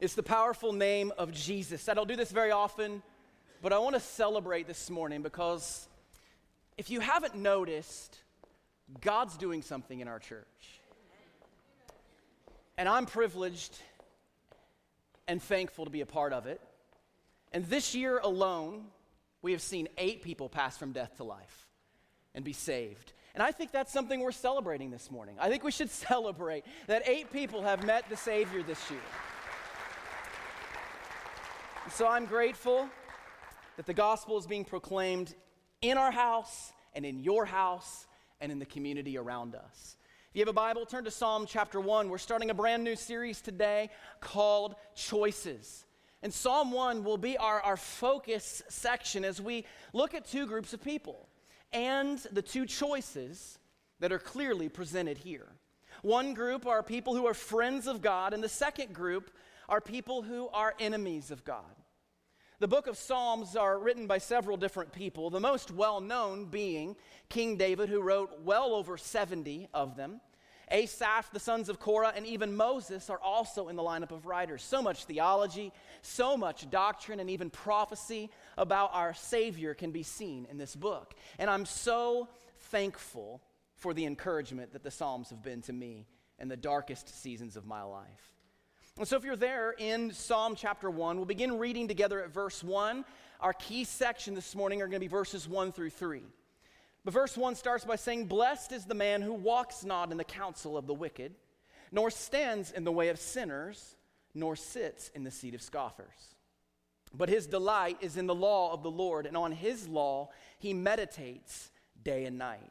It's the powerful name of Jesus. I don't do this very often, but I want to celebrate this morning because if you haven't noticed, God's doing something in our church. And I'm privileged and thankful to be a part of it. And this year alone, we have seen eight people pass from death to life and be saved. And I think that's something we're celebrating this morning. I think we should celebrate that eight people have met the Savior this year. So I'm grateful that the gospel is being proclaimed in our house and in your house and in the community around us. If you have a Bible, turn to Psalm chapter 1. We're starting a brand new series today called Choices. And Psalm 1 will be our, our focus section as we look at two groups of people and the two choices that are clearly presented here. One group are people who are friends of God, and the second group are people who are enemies of God. The book of Psalms are written by several different people, the most well known being King David, who wrote well over 70 of them. Asaph, the sons of Korah, and even Moses are also in the lineup of writers. So much theology, so much doctrine, and even prophecy about our Savior can be seen in this book. And I'm so thankful for the encouragement that the Psalms have been to me in the darkest seasons of my life. And so, if you're there in Psalm chapter 1, we'll begin reading together at verse 1. Our key section this morning are going to be verses 1 through 3. But verse 1 starts by saying, Blessed is the man who walks not in the counsel of the wicked, nor stands in the way of sinners, nor sits in the seat of scoffers. But his delight is in the law of the Lord, and on his law he meditates day and night.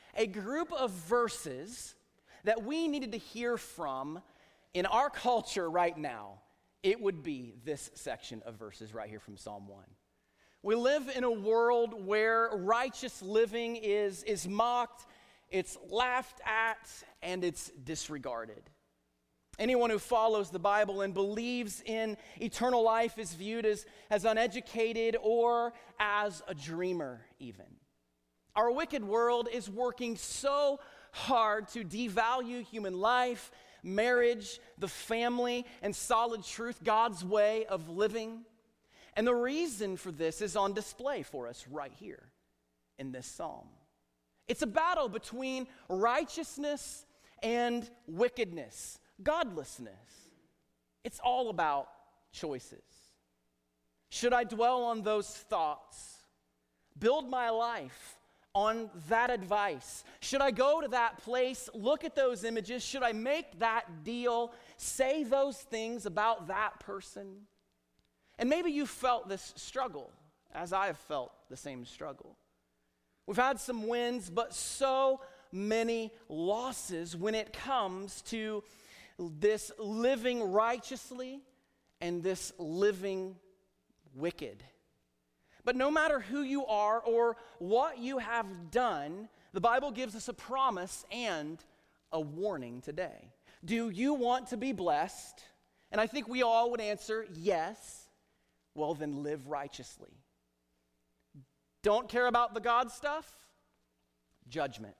a group of verses that we needed to hear from in our culture right now, it would be this section of verses right here from Psalm 1. We live in a world where righteous living is, is mocked, it's laughed at, and it's disregarded. Anyone who follows the Bible and believes in eternal life is viewed as, as uneducated or as a dreamer, even. Our wicked world is working so hard to devalue human life, marriage, the family, and solid truth, God's way of living. And the reason for this is on display for us right here in this psalm. It's a battle between righteousness and wickedness, godlessness. It's all about choices. Should I dwell on those thoughts? Build my life on that advice? Should I go to that place, look at those images? Should I make that deal, say those things about that person? And maybe you felt this struggle, as I have felt the same struggle. We've had some wins, but so many losses when it comes to this living righteously and this living wicked. But no matter who you are or what you have done, the Bible gives us a promise and a warning today. Do you want to be blessed? And I think we all would answer yes. Well, then live righteously. Don't care about the God stuff? Judgment.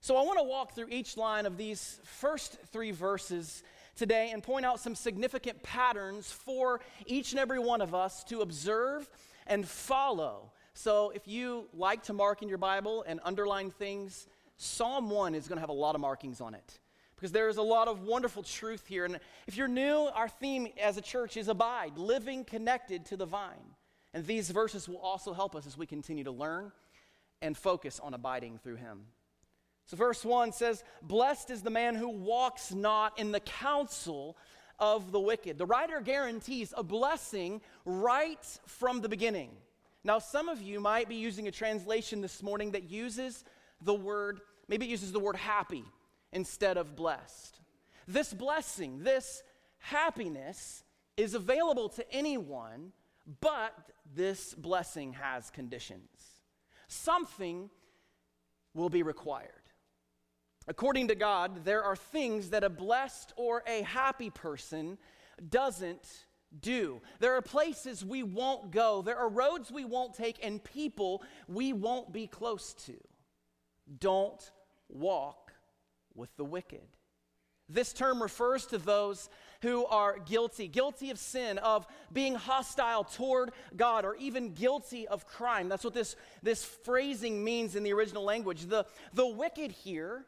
So I want to walk through each line of these first three verses today and point out some significant patterns for each and every one of us to observe and follow. So if you like to mark in your Bible and underline things, Psalm 1 is going to have a lot of markings on it because there is a lot of wonderful truth here. And if you're new, our theme as a church is abide, living connected to the vine. And these verses will also help us as we continue to learn and focus on abiding through Him. So, verse 1 says, Blessed is the man who walks not in the counsel of the wicked. The writer guarantees a blessing right from the beginning. Now, some of you might be using a translation this morning that uses the word, maybe it uses the word happy instead of blessed. This blessing, this happiness is available to anyone, but this blessing has conditions. Something will be required. According to God, there are things that a blessed or a happy person doesn't do. There are places we won't go, there are roads we won't take, and people we won't be close to. Don't walk with the wicked. This term refers to those who are guilty, guilty of sin, of being hostile toward God, or even guilty of crime. That's what this, this phrasing means in the original language. The, the wicked here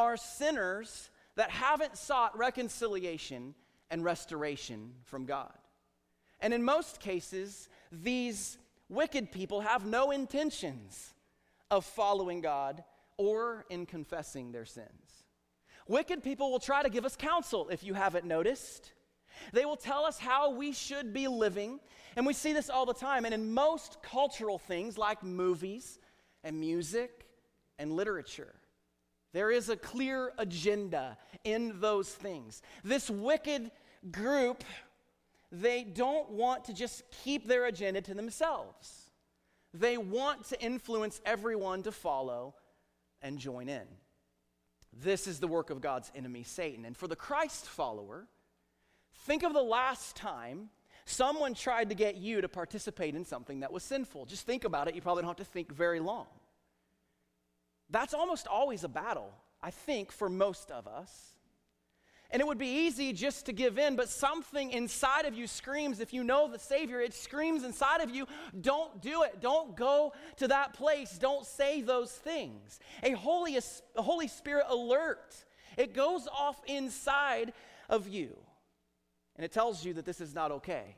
are sinners that haven't sought reconciliation and restoration from God. And in most cases, these wicked people have no intentions of following God or in confessing their sins. Wicked people will try to give us counsel, if you haven't noticed. They will tell us how we should be living, and we see this all the time. And in most cultural things like movies and music and literature, there is a clear agenda in those things. This wicked group, they don't want to just keep their agenda to themselves. They want to influence everyone to follow and join in. This is the work of God's enemy, Satan. And for the Christ follower, think of the last time someone tried to get you to participate in something that was sinful. Just think about it. You probably don't have to think very long. That's almost always a battle, I think, for most of us. And it would be easy just to give in, but something inside of you screams, if you know the Savior, it screams inside of you, don't do it. Don't go to that place. Don't say those things. A Holy, a Holy Spirit alert, it goes off inside of you. And it tells you that this is not okay.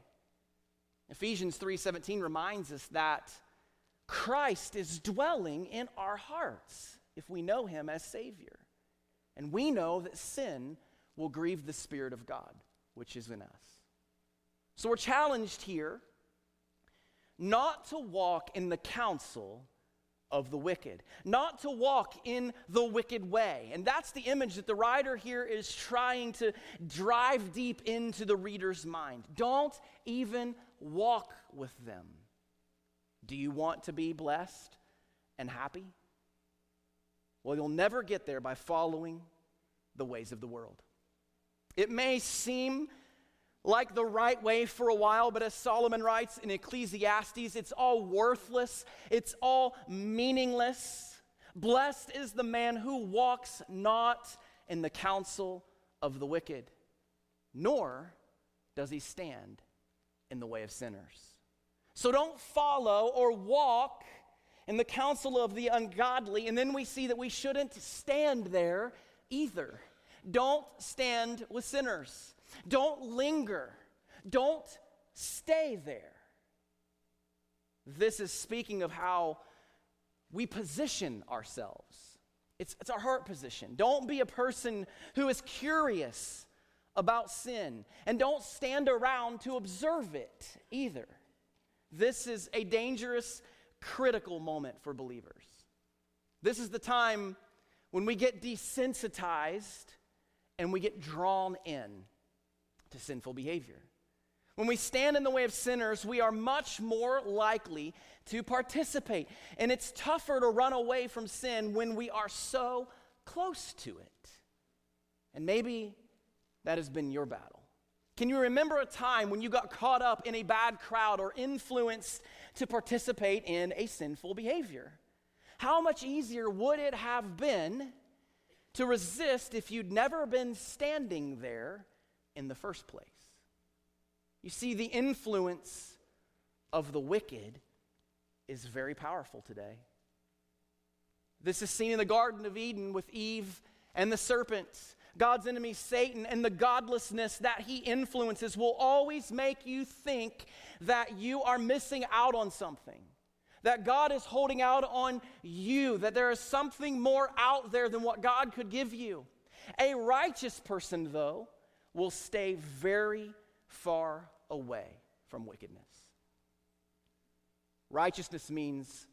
Ephesians 3:17 reminds us that Christ is dwelling in our hearts if we know him as Savior. And we know that sin will grieve the Spirit of God, which is in us. So we're challenged here not to walk in the counsel of the wicked, not to walk in the wicked way. And that's the image that the writer here is trying to drive deep into the reader's mind. Don't even walk with them. Do you want to be blessed and happy? Well, you'll never get there by following the ways of the world. It may seem like the right way for a while, but as Solomon writes in Ecclesiastes, it's all worthless, it's all meaningless. Blessed is the man who walks not in the counsel of the wicked, nor does he stand in the way of sinners. So don't follow or walk in the counsel of the ungodly. And then we see that we shouldn't stand there either. Don't stand with sinners. Don't linger. Don't stay there. This is speaking of how we position ourselves. It's, it's our heart position. Don't be a person who is curious about sin, and don't stand around to observe it either. This is a dangerous, critical moment for believers. This is the time when we get desensitized and we get drawn in to sinful behavior. When we stand in the way of sinners, we are much more likely to participate. And it's tougher to run away from sin when we are so close to it. And maybe that has been your battle. Can you remember a time when you got caught up in a bad crowd or influenced to participate in a sinful behavior? How much easier would it have been to resist if you'd never been standing there in the first place? You see, the influence of the wicked is very powerful today. This is seen in the Garden of Eden with Eve and the serpent. God's enemy, Satan, and the godlessness that he influences will always make you think that you are missing out on something, that God is holding out on you, that there is something more out there than what God could give you. A righteous person, though, will stay very far away from wickedness. Righteousness means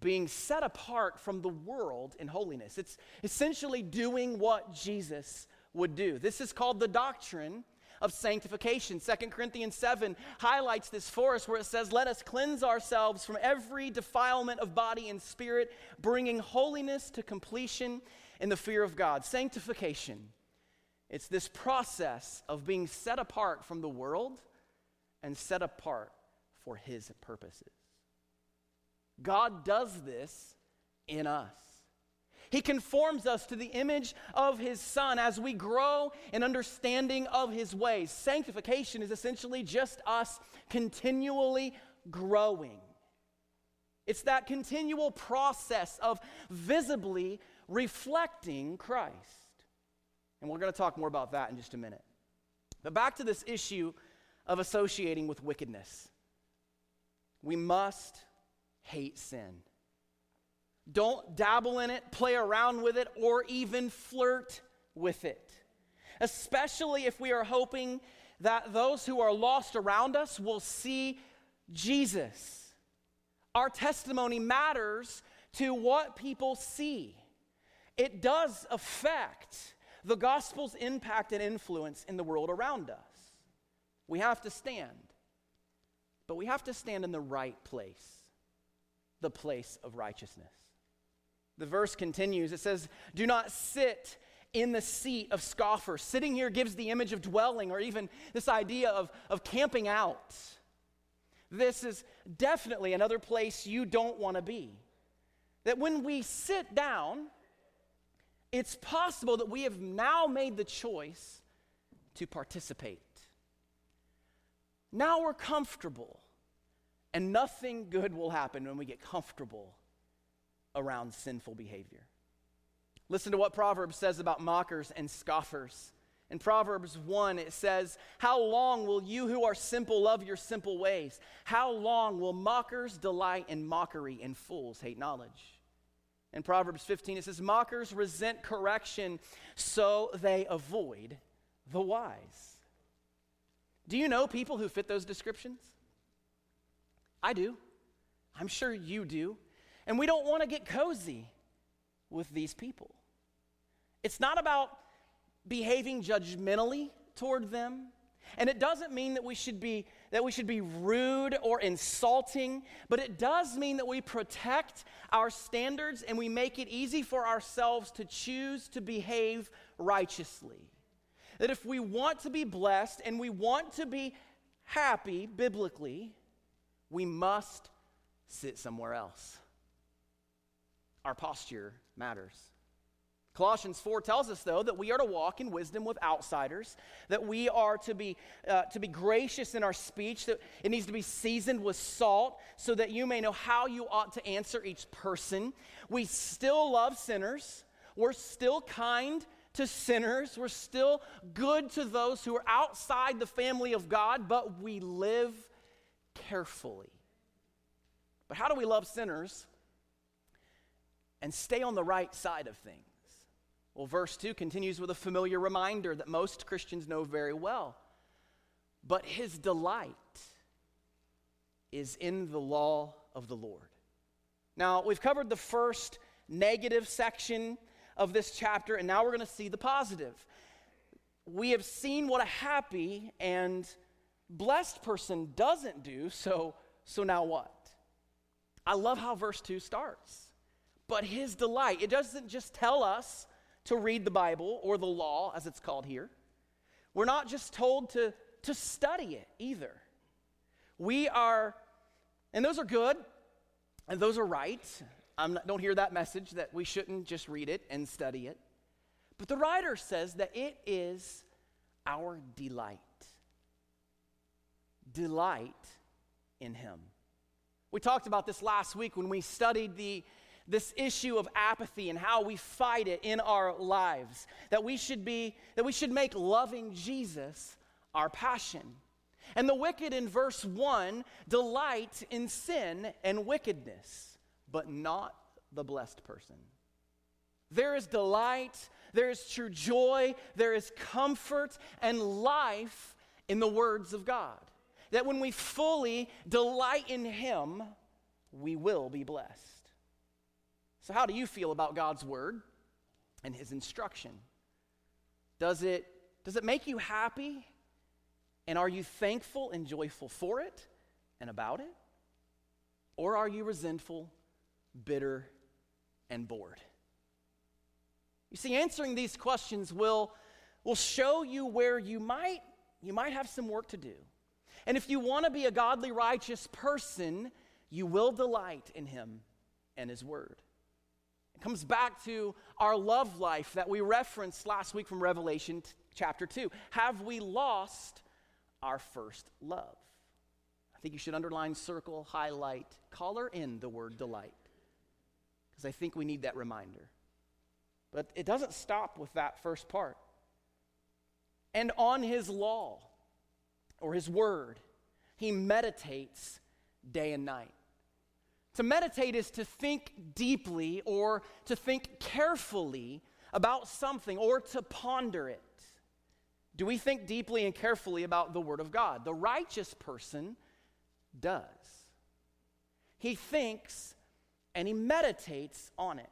being set apart from the world in holiness. It's essentially doing what Jesus would do. This is called the doctrine of sanctification. 2 Corinthians 7 highlights this for us, where it says, Let us cleanse ourselves from every defilement of body and spirit, bringing holiness to completion in the fear of God. Sanctification. It's this process of being set apart from the world and set apart for His purposes. God does this in us. He conforms us to the image of His Son as we grow in understanding of His ways. Sanctification is essentially just us continually growing. It's that continual process of visibly reflecting Christ. And we're going to talk more about that in just a minute. But back to this issue of associating with wickedness. We must hate sin. Don't dabble in it, play around with it, or even flirt with it. Especially if we are hoping that those who are lost around us will see Jesus. Our testimony matters to what people see. It does affect the gospel's impact and influence in the world around us. We have to stand, but we have to stand in the right place, the place of righteousness. The verse continues it says, Do not sit in the seat of scoffers. Sitting here gives the image of dwelling or even this idea of, of camping out. This is definitely another place you don't want to be. That when we sit down, it's possible that we have now made the choice to participate. Now we're comfortable, and nothing good will happen when we get comfortable around sinful behavior. Listen to what Proverbs says about mockers and scoffers. In Proverbs 1, it says, How long will you who are simple love your simple ways? How long will mockers delight in mockery and fools hate knowledge? In Proverbs 15, it says, Mockers resent correction, so they avoid the wise. Do you know people who fit those descriptions? I do. I'm sure you do. And we don't want to get cozy with these people. It's not about behaving judgmentally toward them. And it doesn't mean that we should be that we should be rude or insulting, but it does mean that we protect our standards and we make it easy for ourselves to choose to behave righteously. That if we want to be blessed and we want to be happy biblically, we must sit somewhere else our posture matters. Colossians 4 tells us, though, that we are to walk in wisdom with outsiders, that we are to be, uh, to be gracious in our speech, that it needs to be seasoned with salt, so that you may know how you ought to answer each person. We still love sinners, we're still kind to sinners, we're still good to those who are outside the family of God, but we live carefully. But how do we love sinners? and stay on the right side of things. Well, verse 2 continues with a familiar reminder that most Christians know very well. But his delight is in the law of the Lord. Now, we've covered the first negative section of this chapter, and now we're going to see the positive. We have seen what a happy and blessed person doesn't do, so, so now what? I love how verse 2 starts but his delight. It doesn't just tell us to read the Bible or the law, as it's called here. We're not just told to, to study it either. We are, and those are good, and those are right. I don't hear that message that we shouldn't just read it and study it. But the writer says that it is our delight. Delight in Him. We talked about this last week when we studied the this issue of apathy and how we fight it in our lives. That we should be, that we should make loving Jesus our passion. And the wicked in verse 1 delight in sin and wickedness, but not the blessed person. There is delight, there is true joy, there is comfort and life in the words of God. That when we fully delight in Him, we will be blessed. So, how do you feel about God's word and his instruction? Does it, does it make you happy? And are you thankful and joyful for it and about it? Or are you resentful, bitter, and bored? You see, answering these questions will, will show you where you might, you might have some work to do. And if you want to be a godly, righteous person, you will delight in Him and His Word. It comes back to our love life that we referenced last week from Revelation t- chapter 2. Have we lost our first love? I think you should underline, circle, highlight, color in the word delight, because I think we need that reminder. But it doesn't stop with that first part. And on his law, or his word, he meditates day and night. To meditate is to think deeply or to think carefully about something or to ponder it. Do we think deeply and carefully about the Word of God? The righteous person does. He thinks and he meditates on it.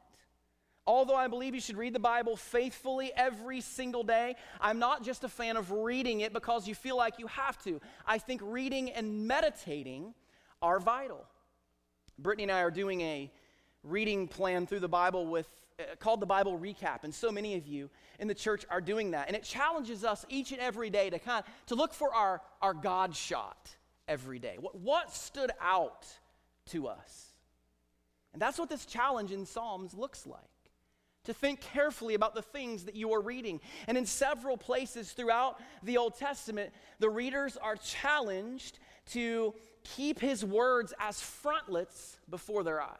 Although I believe you should read the Bible faithfully every single day, I'm not just a fan of reading it because you feel like you have to. I think reading and meditating are vital. Brittany and I are doing a reading plan through the Bible with uh, called the Bible Recap, and so many of you in the church are doing that. And it challenges us each and every day to kind of to look for our, our God shot every day. What, what stood out to us? And that's what this challenge in Psalms looks like. To think carefully about the things that you are reading. And in several places throughout the Old Testament, the readers are challenged to keep his words as frontlets before their eyes.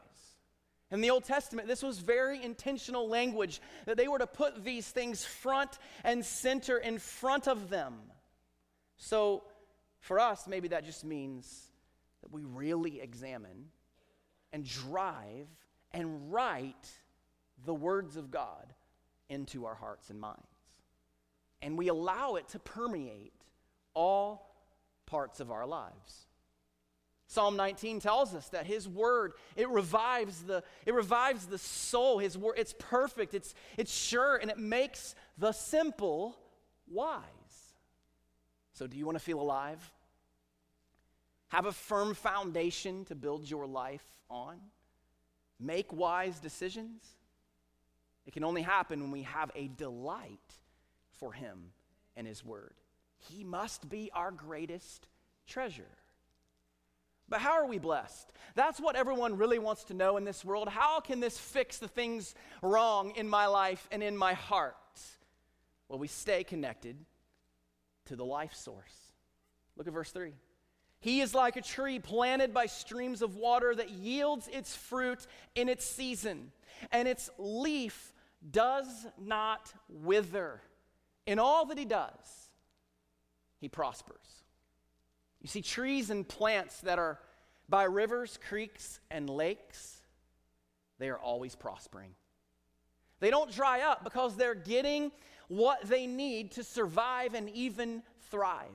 In the Old Testament, this was very intentional language that they were to put these things front and center in front of them. So, for us, maybe that just means that we really examine and drive and write the words of God into our hearts and minds. And we allow it to permeate all parts of our lives. Psalm 19 tells us that his word, it revives the, it revives the soul. His word, it's perfect, it's, it's sure, and it makes the simple wise. So, do you want to feel alive? Have a firm foundation to build your life on? Make wise decisions? It can only happen when we have a delight for him and his word. He must be our greatest treasure. But how are we blessed? That's what everyone really wants to know in this world. How can this fix the things wrong in my life and in my heart? Well, we stay connected to the life source. Look at verse 3. He is like a tree planted by streams of water that yields its fruit in its season, and its leaf does not wither. In all that he does, he prospers. You see, trees and plants that are by rivers, creeks, and lakes, they are always prospering. They don't dry up because they're getting what they need to survive and even thrive.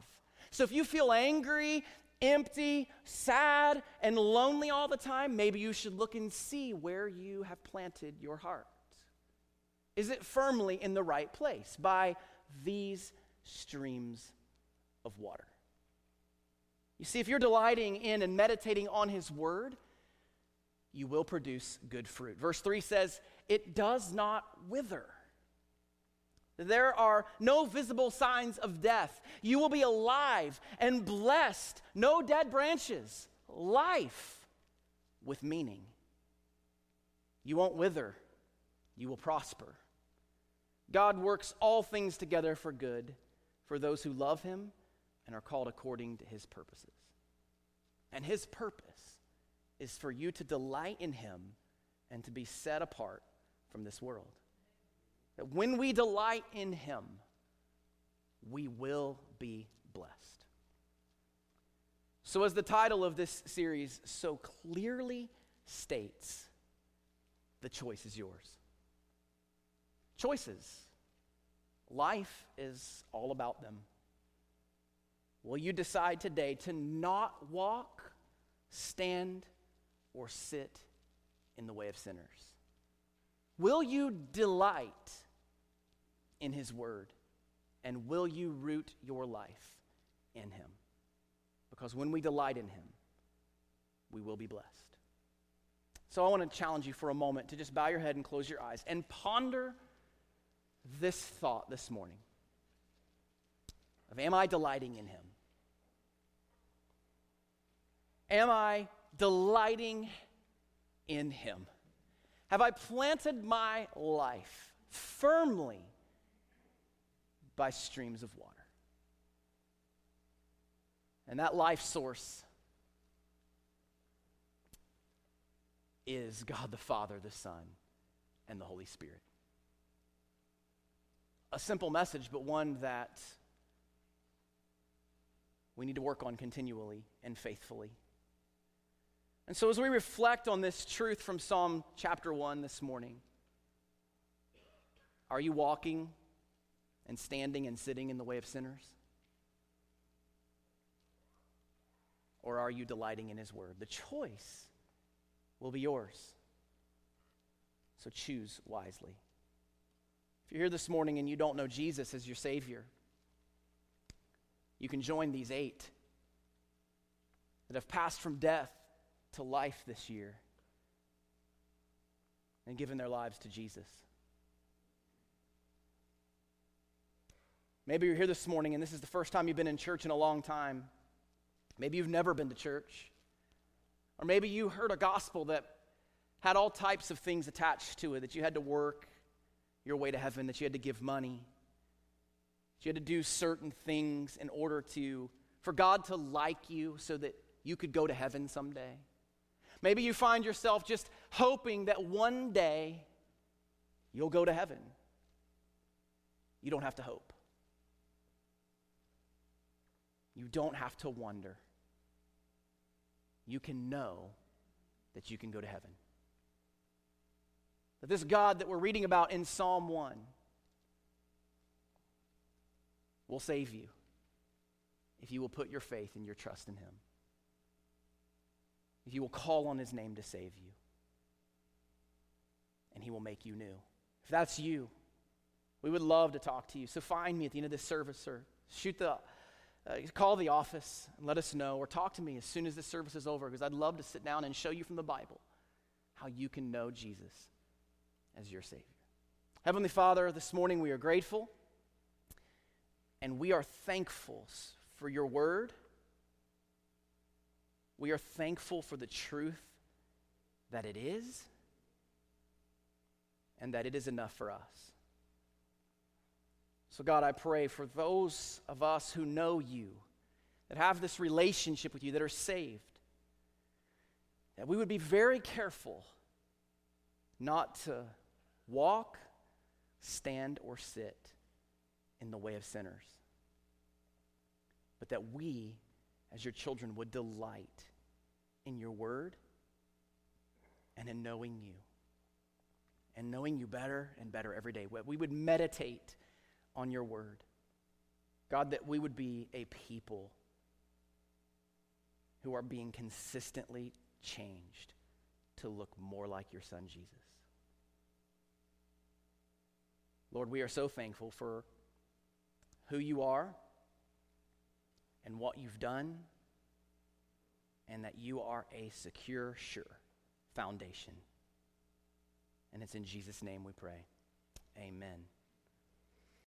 So if you feel angry, empty, sad, and lonely all the time, maybe you should look and see where you have planted your heart. Is it firmly in the right place by these streams of water? You see, if you're delighting in and meditating on His Word, you will produce good fruit. Verse 3 says, It does not wither. There are no visible signs of death. You will be alive and blessed. No dead branches. Life with meaning. You won't wither. You will prosper. God works all things together for good for those who love Him and are called according to his purposes. And his purpose is for you to delight in him and to be set apart from this world. That when we delight in him, we will be blessed. So, as the title of this series so clearly states, the choice is yours. Choices. Life is all about them. Will you decide today to not walk, stand, or sit in the way of sinners? Will you delight in His Word? And will you root your life in him. Because when we delight in him, we will be blessed. So I want to challenge you for a moment to just bow your head and close your eyes and ponder this thought this morning of am I delighting in him? Am I delighting in him? Have I planted my life firmly by streams of water? And that life source is God the Father, the Son, and the Holy Spirit. A simple message, but one that we need to work on continually and faithfully. And so, as we reflect on this truth from Psalm chapter 1 this morning, are you walking and standing and sitting in the way of sinners? Or are you delighting in His Word? The choice will be yours. So choose wisely. If you're here this morning and you don't know Jesus as your Savior, you can join these eight that have passed from death to life this year and given their lives to Jesus. Maybe you're here this morning and this is the first time you've been in church in a long time. Maybe you've never been to church. Or maybe you heard a gospel that had all types of things attached to it that you had to work your way to heaven, that you had to give money, that you had to do certain things in order to, for God to like you so that you could go to heaven someday. Maybe you find yourself just hoping that one day you'll go to heaven. You don't have to hope. You don't have to wonder you can know that you can go to heaven. That this God that we're reading about in Psalm 1 will save you if you will put your faith and your trust in Him. If you will call on His name to save you, and He will make you new. If that's you, we would love to talk to you. So find me at the end of this service or shoot the uh, call the office and let us know, or talk to me as soon as this service is over, because I'd love to sit down and show you from the Bible how you can know Jesus as your Savior. Heavenly Father, this morning we are grateful and we are thankful for your word. We are thankful for the truth that it is and that it is enough for us. So, God, I pray for those of us who know you, that have this relationship with you, that are saved, that we would be very careful not to walk, stand, or sit in the way of sinners, but that we, as your children, would delight in your word and in knowing you, and knowing you better and better every day. We would meditate on your word. God, that we would be a people who are being consistently changed to look more like your son, Jesus. Lord, we are so thankful for who you are and what you've done, and that you are a secure, sure foundation. And it's in Jesus' name we pray. Amen.